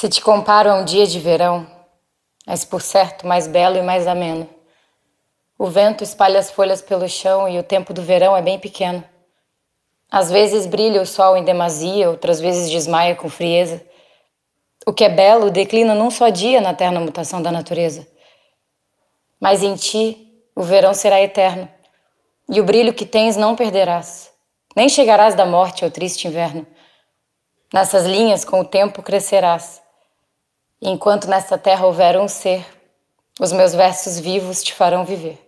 Se te comparo a um dia de verão, és por certo mais belo e mais ameno. O vento espalha as folhas pelo chão e o tempo do verão é bem pequeno. Às vezes brilha o sol em demasia, outras vezes desmaia com frieza. O que é belo declina num só dia na eterna mutação da natureza. Mas em ti o verão será eterno, e o brilho que tens não perderás, nem chegarás da morte ao triste inverno. Nessas linhas com o tempo crescerás, enquanto nesta terra houver um ser, os meus versos vivos te farão viver.